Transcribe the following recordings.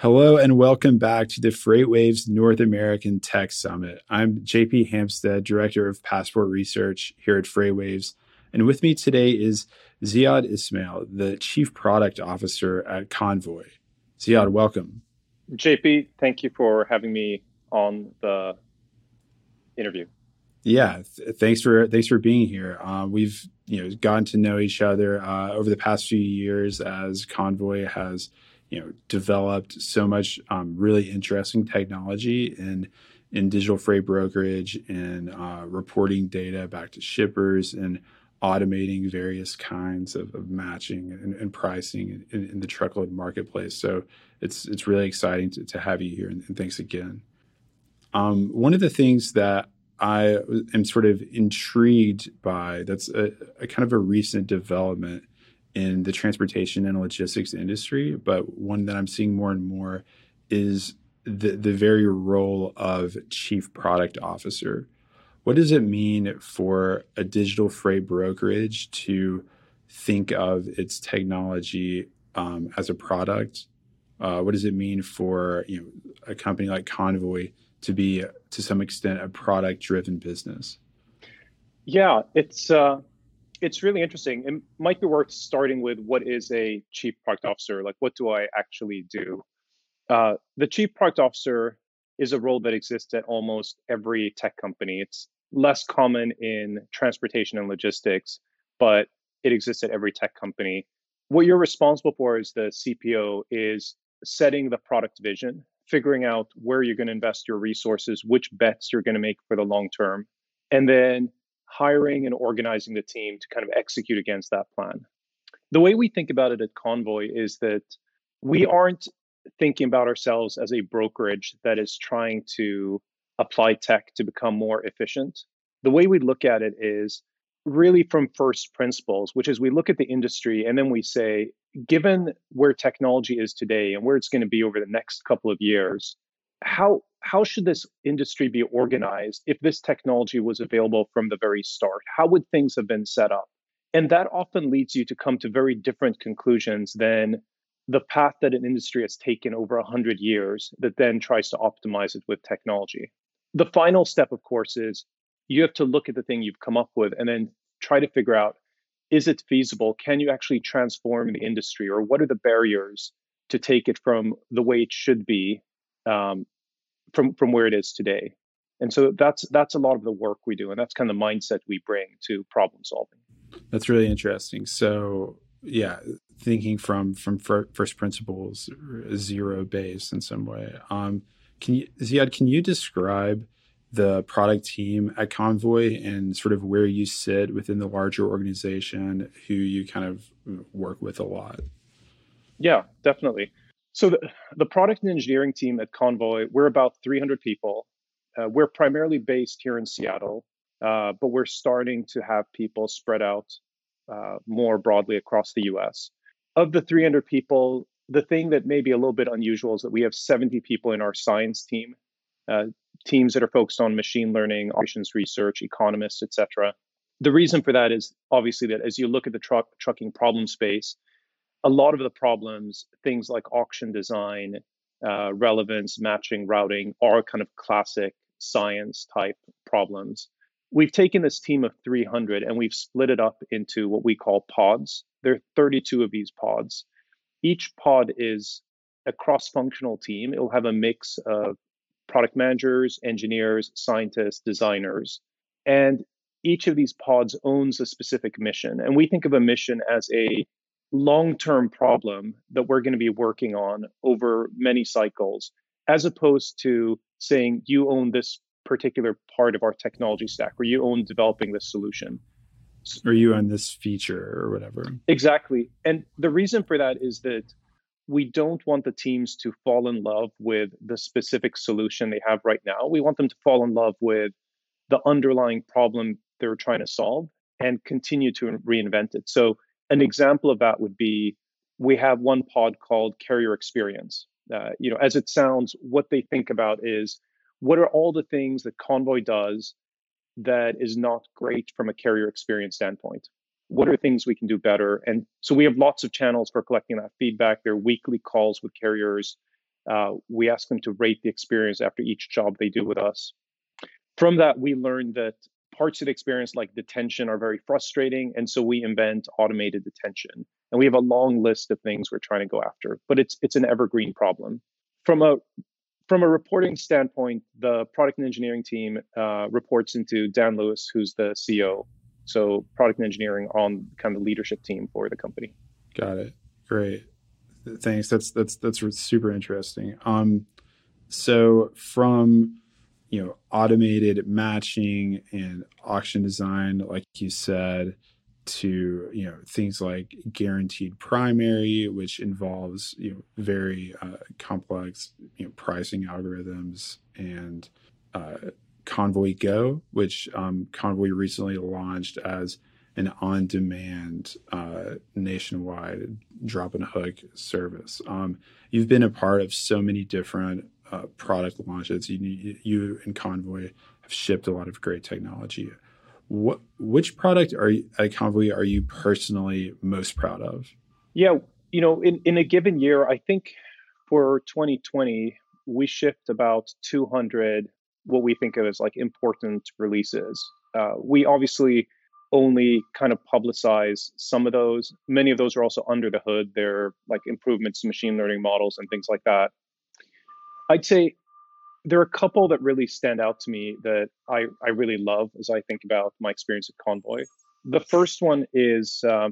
Hello and welcome back to the FreightWaves North American Tech Summit. I'm JP Hampstead, Director of Passport Research here at FreightWaves. And with me today is Ziad Ismail, the Chief Product Officer at Convoy. Ziad, welcome. JP, thank you for having me on the interview. Yeah, th- thanks for thanks for being here. Uh, we've you know gotten to know each other uh, over the past few years as Convoy has you know developed so much um, really interesting technology in in digital freight brokerage and uh, reporting data back to shippers and automating various kinds of, of matching and, and pricing in, in, the truckload marketplace. So it's it's really exciting to, to have you here, and, and thanks again. Um, one of the things that I am sort of intrigued by that's a, a kind of a recent development in the transportation and logistics industry, but one that I'm seeing more and more is the, the very role of chief product officer. What does it mean for a digital freight brokerage to think of its technology um, as a product? Uh, what does it mean for you know a company like Convoy to be to some extent a product driven business? Yeah, it's uh, it's really interesting. It might be worth starting with what is a chief product officer? Like, what do I actually do? Uh, the chief product officer is a role that exists at almost every tech company. It's less common in transportation and logistics, but it exists at every tech company. What you're responsible for as the CPO is setting the product vision, figuring out where you're going to invest your resources, which bets you're going to make for the long term, and then hiring and organizing the team to kind of execute against that plan. The way we think about it at Convoy is that we aren't thinking about ourselves as a brokerage that is trying to apply tech to become more efficient. The way we look at it is really from first principles, which is we look at the industry and then we say, given where technology is today and where it's going to be over the next couple of years, how how should this industry be organized if this technology was available from the very start? How would things have been set up? And that often leads you to come to very different conclusions than the path that an industry has taken over 100 years that then tries to optimize it with technology. The final step, of course, is you have to look at the thing you've come up with and then try to figure out is it feasible? Can you actually transform the industry? Or what are the barriers to take it from the way it should be um, from from where it is today. And so that's that's a lot of the work we do, and that's kind of the mindset we bring to problem solving. That's really interesting. So yeah, thinking from from first principles, zero base in some way. Um, can you Ziad? Can you describe the product team at Convoy and sort of where you sit within the larger organization, who you kind of work with a lot? Yeah, definitely. So the, the product and engineering team at Convoy, we're about 300 people. Uh, we're primarily based here in Seattle, uh, but we're starting to have people spread out uh, more broadly across the US. Of the 300 people, the thing that may be a little bit unusual is that we have 70 people in our science team, uh, teams that are focused on machine learning, operations research, economists, etc. The reason for that is obviously that as you look at the truck trucking problem space, a lot of the problems, things like auction design, uh, relevance, matching, routing, are kind of classic science type problems. We've taken this team of 300 and we've split it up into what we call pods. There are 32 of these pods. Each pod is a cross functional team. It will have a mix of product managers, engineers, scientists, designers. And each of these pods owns a specific mission. And we think of a mission as a long term problem that we're going to be working on over many cycles, as opposed to saying you own this particular part of our technology stack or you own developing this solution. Or you own this feature or whatever. Exactly. And the reason for that is that we don't want the teams to fall in love with the specific solution they have right now. We want them to fall in love with the underlying problem they're trying to solve and continue to reinvent it. So an example of that would be we have one pod called Carrier Experience. Uh, you know, as it sounds, what they think about is what are all the things that Convoy does that is not great from a carrier experience standpoint? What are things we can do better? And so we have lots of channels for collecting that feedback. There are weekly calls with carriers. Uh, we ask them to rate the experience after each job they do with us. From that, we learned that parts of the experience, like detention, are very frustrating. And so we invent automated detention. And we have a long list of things we're trying to go after, but it's it's an evergreen problem. From a from a reporting standpoint, the product and engineering team uh, reports into Dan Lewis, who's the CEO. So product and engineering on kind of the leadership team for the company. Got it. Great. Thanks. That's that's that's super interesting. Um, so from you know automated matching and auction design, like you said, to you know things like guaranteed primary, which involves you know very uh, complex you know pricing algorithms and uh, Convoy Go, which um, Convoy recently launched as an on-demand uh, nationwide drop and hook service. Um, you've been a part of so many different uh, product launches. You, you and Convoy have shipped a lot of great technology. What which product are you, at Convoy are you personally most proud of? Yeah, you know, in in a given year, I think for 2020 we shipped about 200 what we think of as like important releases. Uh, we obviously only kind of publicize some of those. Many of those are also under the hood. They're like improvements to machine learning models and things like that. I'd say there are a couple that really stand out to me that I, I really love as I think about my experience at Convoy. The first one is uh,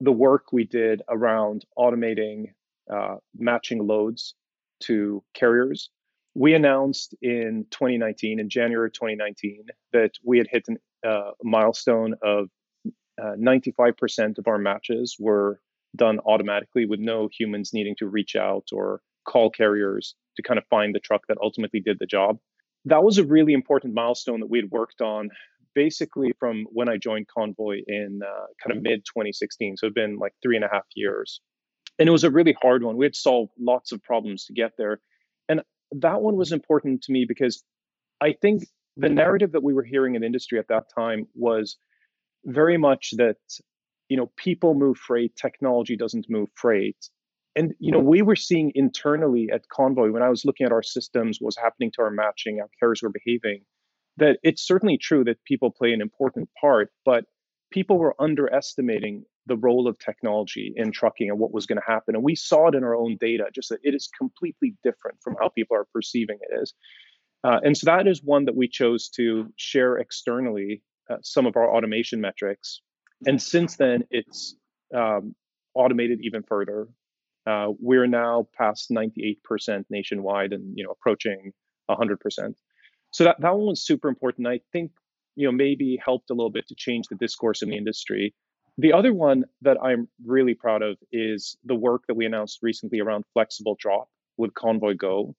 the work we did around automating uh, matching loads to carriers. We announced in 2019, in January 2019, that we had hit a uh, milestone of uh, 95% of our matches were done automatically with no humans needing to reach out or call carriers to kind of find the truck that ultimately did the job. That was a really important milestone that we had worked on basically from when I joined Convoy in uh, kind of mid 2016. So it'd been like three and a half years. And it was a really hard one. We had solved lots of problems to get there. And that one was important to me because I think the narrative that we were hearing in industry at that time was very much that you know people move freight technology doesn't move freight and you know we were seeing internally at convoy when i was looking at our systems what was happening to our matching how carriers were behaving that it's certainly true that people play an important part but people were underestimating the role of technology in trucking and what was going to happen and we saw it in our own data just that it is completely different from how people are perceiving it is uh, and so that is one that we chose to share externally uh, some of our automation metrics. And since then, it's um, automated even further. Uh, we're now past 98% nationwide and you know approaching 100%. So that, that one was super important. I think you know maybe helped a little bit to change the discourse in the industry. The other one that I'm really proud of is the work that we announced recently around flexible drop with Convoy Go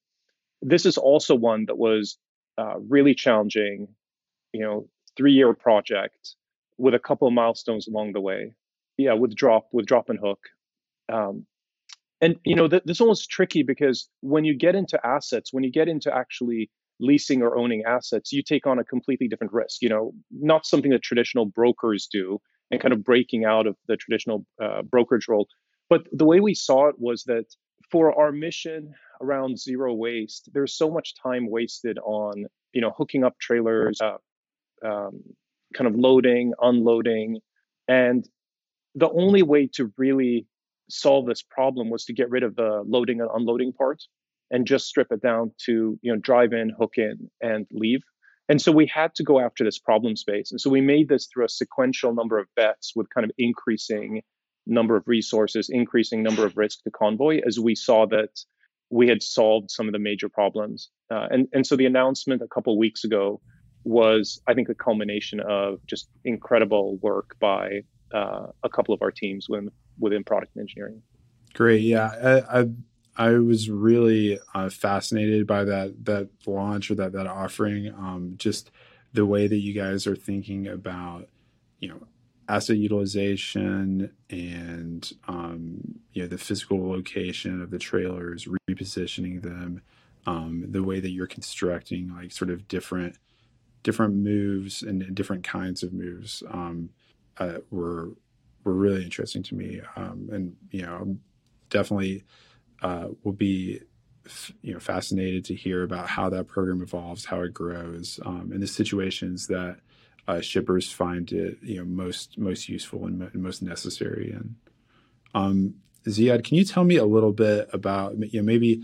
this is also one that was uh, really challenging, you know, three year project with a couple of milestones along the way. Yeah, with drop, with drop and hook. Um, and you know, th- this one was tricky because when you get into assets, when you get into actually leasing or owning assets, you take on a completely different risk. You know, not something that traditional brokers do, and kind of breaking out of the traditional uh, brokerage role. But the way we saw it was that for our mission around zero waste, there's so much time wasted on you know hooking up trailers, uh, um, kind of loading, unloading, and the only way to really solve this problem was to get rid of the loading and unloading part and just strip it down to you know drive in, hook in, and leave. And so we had to go after this problem space. And so we made this through a sequential number of bets with kind of increasing number of resources, increasing number of risk to Convoy as we saw that we had solved some of the major problems. Uh, and, and so the announcement a couple weeks ago was, I think, a culmination of just incredible work by uh, a couple of our teams within, within product engineering. Great. Yeah. I, I, I was really uh, fascinated by that, that launch or that, that offering. Um, just the way that you guys are thinking about, you know, asset utilization and um, you know the physical location of the trailers, repositioning them, um, the way that you're constructing like sort of different different moves and different kinds of moves um, uh, were were really interesting to me, um, and you know definitely uh, will be you know fascinated to hear about how that program evolves, how it grows, um, and the situations that uh, shippers find it you know most most useful and, mo- most necessary. And um, Ziad, can you tell me a little bit about you know maybe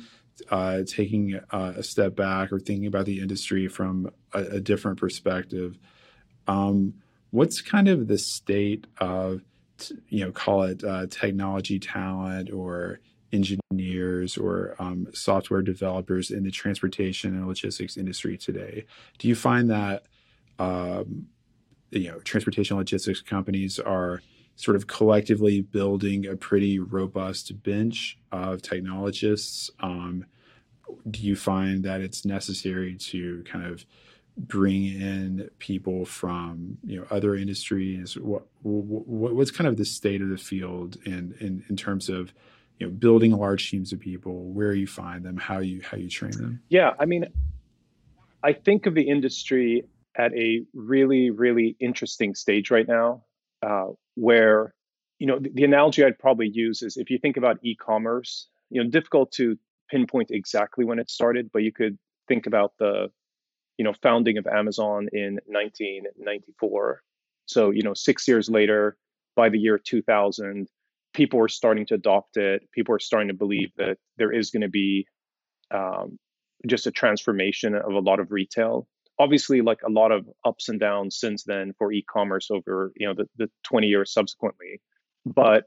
uh, taking uh, a step back or thinking about the industry from a, a different perspective? Um, what's kind of the state of you know call it uh, technology talent or engineers or um, software developers in the transportation and logistics industry today? Do you find that um, you know transportation logistics companies are sort of collectively building a pretty robust bench of technologists? Um, do you find that it's necessary to kind of bring in people from you know other industries? What, what what's kind of the state of the field in, in in terms of you know building large teams of people where you find them how you how you train them? Yeah i mean i think of the industry at a really really interesting stage right now uh, where you know the, the analogy i'd probably use is if you think about e-commerce you know difficult to pinpoint exactly when it started but you could think about the you know, founding of Amazon in 1994. So, you know, six years later, by the year 2000, people were starting to adopt it. People were starting to believe that there is going to be um, just a transformation of a lot of retail. Obviously, like a lot of ups and downs since then for e-commerce over you know the, the 20 years subsequently. But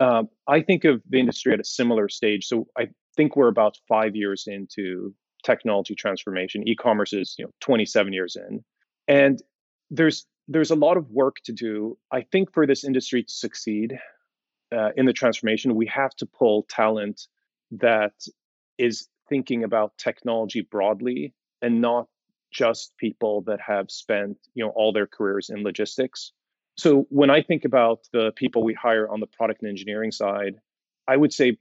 um, I think of the industry at a similar stage. So I think we're about five years into technology transformation. E-commerce is you know 27 years in, and there's there's a lot of work to do. I think for this industry to succeed uh, in the transformation, we have to pull talent that is thinking about technology broadly and not just people that have spent you know all their careers in logistics. So when I think about the people we hire on the product and engineering side, I would say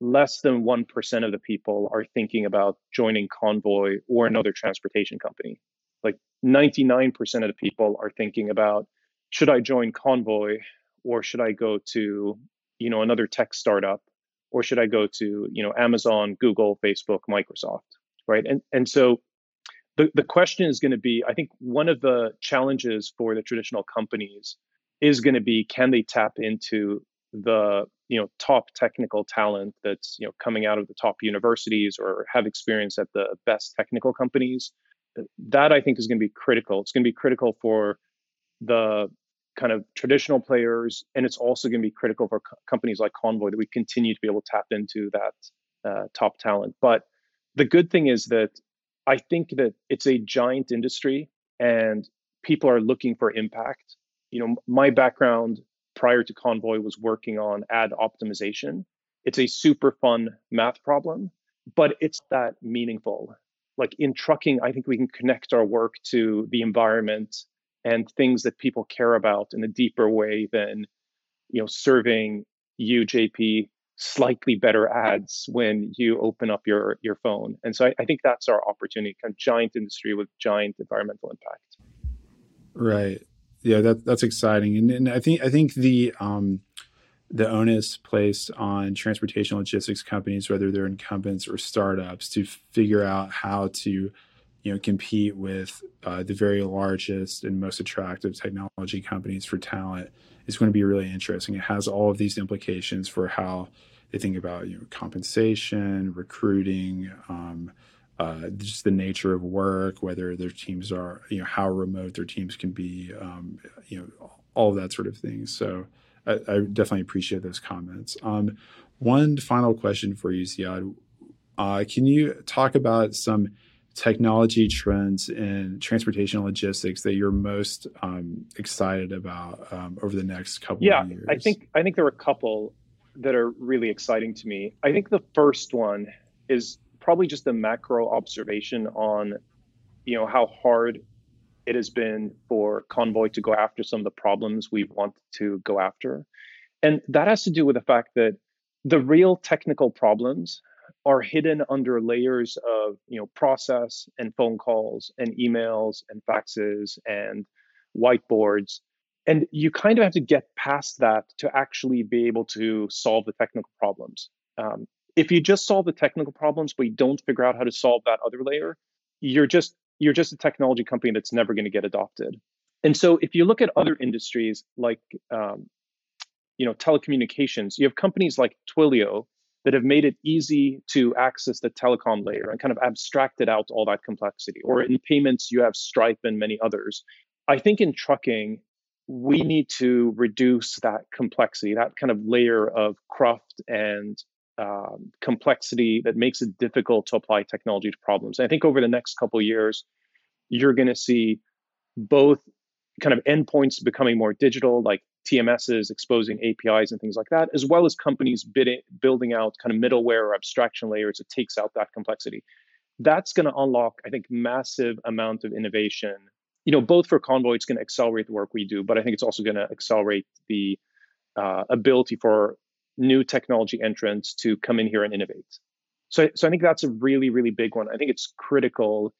less than 1% of the people are thinking about joining Convoy or another transportation company. Like 99% of the people are thinking about should I join Convoy or should I go to, you know, another tech startup or should I go to, you know, Amazon, Google, Facebook, Microsoft, right? And and so the the question is going to be I think one of the challenges for the traditional companies is going to be can they tap into the you know top technical talent that's you know coming out of the top universities or have experience at the best technical companies that i think is going to be critical. It's going to be critical for the kind of traditional players and it's also going to be critical for co- companies like convoy that we continue to be able to tap into that uh, top talent. But the good thing is that i think that it's a giant industry and people are looking for impact. You know my background prior to Convoy was working on ad optimization. It's a super fun math problem, but it's that meaningful. Like in trucking, I think we can connect our work to the environment and things that people care about in a deeper way than, you know, serving you, JP, slightly better ads when you open up your your phone. And so I, I think that's our opportunity, kind of giant industry with giant environmental impact. Right yeah, that that's exciting, and, and I think I think the um, the onus placed on transportation logistics companies, whether they're incumbents or startups, to figure out how to you know compete with uh, the very largest and most attractive technology companies for talent is going to be really interesting. It has all of these implications for how they think about you know compensation, recruiting. Um, uh, just the nature of work, whether their teams are, you know, how remote their teams can be, um, you know, all of that sort of thing. So I, I definitely appreciate those comments. Um, one final question for you, Ziad. Uh, can you talk about some technology trends in transportation logistics that you're most um, excited about um, over the next couple yeah, of years? Yeah, I think I think there are a couple that are really exciting to me. I think the first one is probably just a macro observation on, you know, how hard it has been for Convoy to go after some of the problems we want to go after. And that has to do with the fact that the real technical problems are hidden under layers of you know process and phone calls and emails and faxes and whiteboards and you kind of have to get past that to actually be able to solve the technical problems um, if you just solve the technical problems but you don't figure out how to solve that other layer, you're just you're just a technology company that's never going to get adopted. And so if you look at other industries like um, you know telecommunications, you have companies like Twilio that have made it easy to access the telecom layer and kind of abstracted out all that complexity. Or in payments, you have Stripe and many others. I think in trucking, we need to reduce that complexity, that kind of layer of cruft and um, complexity that makes it difficult to apply technology to problems. And I think over the next couple years, you're going to see both kind of endpoints becoming more digital, like TMSs exposing APIs and things like that, as well as companies bidding, building out kind of middleware or abstraction layers that takes out that complexity. That's going to unlock, I think, massive amount of innovation. You know, both for Convoy, it's going to accelerate the work we do, but I think it's also going to accelerate the uh, ability for new technology entrants to come in here and innovate. So, so I think that's a really, really big one. I think it's critical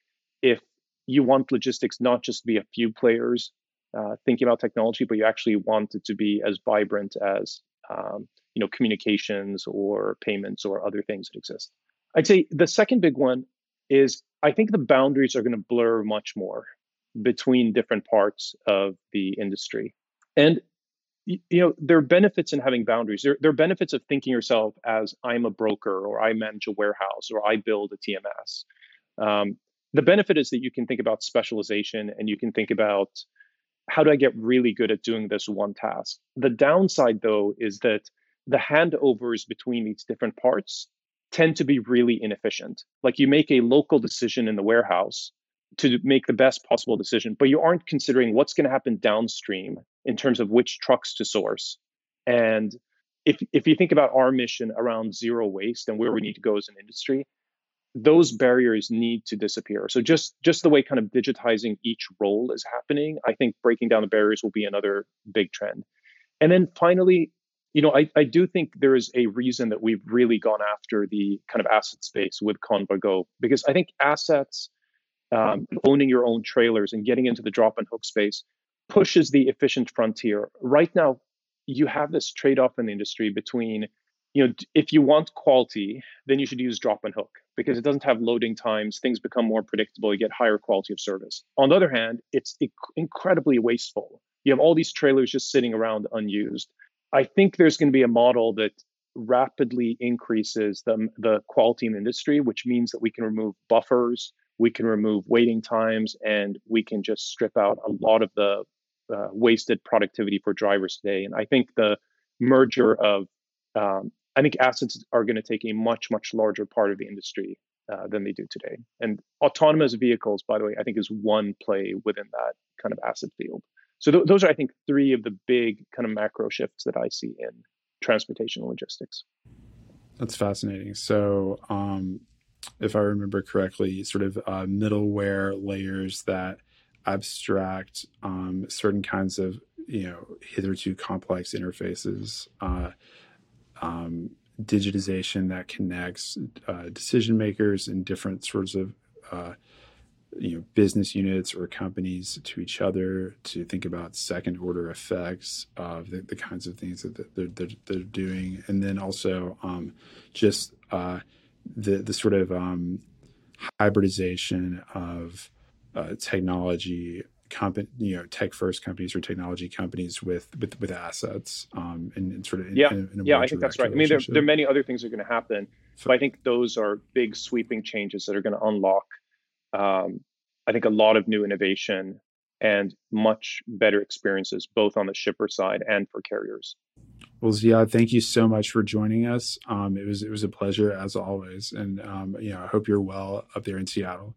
if you want logistics not just to be a few players uh, thinking about technology, but you actually want it to be as vibrant as um, you know communications or payments or other things that exist. I'd say the second big one is I think the boundaries are going to blur much more between different parts of the industry, and you know there are benefits in having boundaries. There, there are benefits of thinking yourself as I'm a broker or I manage a warehouse or I build a TMS. Um, the benefit is that you can think about specialization and you can think about how do I get really good at doing this one task? The downside, though, is that the handovers between these different parts tend to be really inefficient. Like you make a local decision in the warehouse to make the best possible decision, but you aren't considering what's going to happen downstream in terms of which trucks to source. And if, if you think about our mission around zero waste and where we need to go as an industry, those barriers need to disappear. So just just the way kind of digitizing each role is happening, I think breaking down the barriers will be another big trend. And then finally, you know, I, I do think there is a reason that we've really gone after the kind of asset space with Convoy Go because I think assets, um, owning your own trailers and getting into the drop and hook space pushes the efficient frontier. Right now, you have this trade off in the industry between you know if you want quality then you should use drop and hook because it doesn't have loading times things become more predictable you get higher quality of service. On the other hand it's incredibly wasteful. You have all these trailers just sitting around unused. I think there's going to be a model that rapidly increases the, the quality in the industry which means that we can remove buffers we can remove waiting times and we can just strip out a lot of the uh, wasted productivity for drivers today and i think the merger of um, I think assets are going to take a much, much larger part of the industry uh, than they do today. And autonomous vehicles, by the way, I think is one play within that kind of asset field. So th- those are, I think, three of the big kind of macro shifts that I see in transportation logistics. That's fascinating. So, um, if I remember correctly, sort of uh, middleware layers that abstract um, certain kinds of you know hitherto complex interfaces. Uh, um, digitization that connects uh, decision makers in different sorts of uh, you know business units or companies to each other to think about second order effects of the, the kinds of things that they're, they're, they're, doing and then also um, just uh, the the sort of um, hybridization of uh, technology company, you know, tech first companies or technology companies with with, with assets, um, and, and sort of yeah, in, in yeah, I think that's right. I mean, there, there are many other things that are going to happen, so, but I think those are big sweeping changes that are going to unlock, um, I think, a lot of new innovation and much better experiences, both on the shipper side and for carriers. Well, Ziad, thank you so much for joining us. Um, it was it was a pleasure as always, and um, you know, I hope you're well up there in Seattle.